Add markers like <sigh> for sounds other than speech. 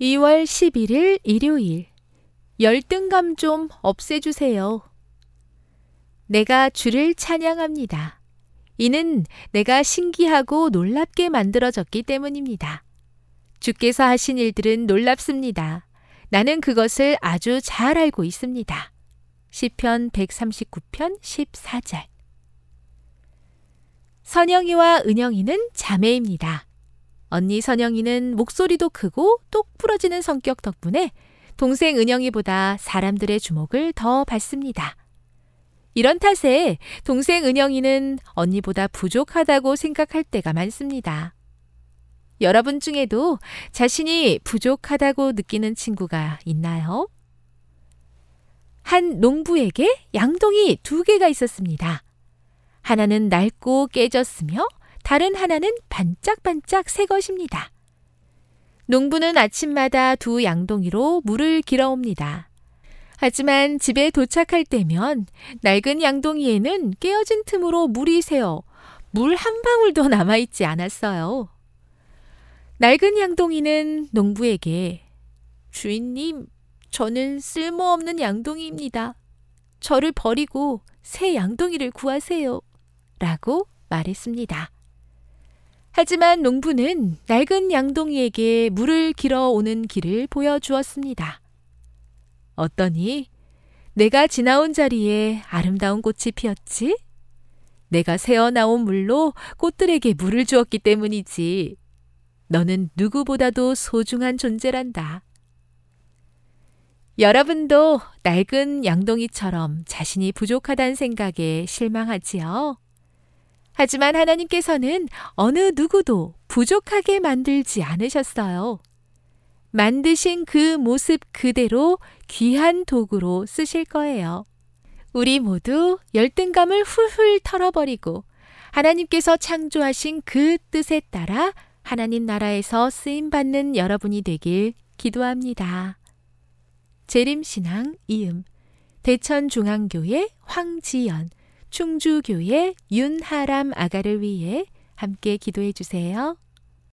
2월 11일 일요일. 열등감 좀 없애주세요. 내가 주를 찬양합니다. 이는 내가 신기하고 놀랍게 만들어졌기 때문입니다. 주께서 하신 일들은 놀랍습니다. 나는 그것을 아주 잘 알고 있습니다. 시편 139편 14절. 선영이와 은영이는 자매입니다. 언니 선영이는 목소리도 크고 똑 부러지는 성격 덕분에 동생 은영이보다 사람들의 주목을 더 받습니다. 이런 탓에 동생 은영이는 언니보다 부족하다고 생각할 때가 많습니다. 여러분 중에도 자신이 부족하다고 느끼는 친구가 있나요? 한 농부에게 양동이 두 개가 있었습니다. 하나는 낡고 깨졌으며 다른 하나는 반짝반짝 새 것입니다. 농부는 아침마다 두 양동이로 물을 길어옵니다. 하지만 집에 도착할 때면 낡은 양동이에는 깨어진 틈으로 물이 새어 물 한 방울도 <laughs> 남아있지 않았어요. 낡은 양동이는 농부에게 주인님, 저는 쓸모없는 양동이입니다. 저를 버리고 새 양동이를 구하세요. 라고 말했습니다. 하지만 농부는 낡은 양동이에게 물을 길어 오는 길을 보여주었습니다. 어떠니? 내가 지나온 자리에 아름다운 꽃이 피었지? 내가 새어 나온 물로 꽃들에게 물을 주었기 때문이지. 너는 누구보다도 소중한 존재란다. 여러분도 낡은 양동이처럼 자신이 부족하다는 생각에 실망하지요? 하지만 하나님께서는 어느 누구도 부족하게 만들지 않으셨어요. 만드신 그 모습 그대로 귀한 도구로 쓰실 거예요. 우리 모두 열등감을 훌훌 털어버리고 하나님께서 창조하신 그 뜻에 따라 하나님 나라에서 쓰임받는 여러분이 되길 기도합니다. 재림신앙 이음 대천중앙교회 황지연 충주교회 윤하람 아가를 위해 함께 기도해 주세요.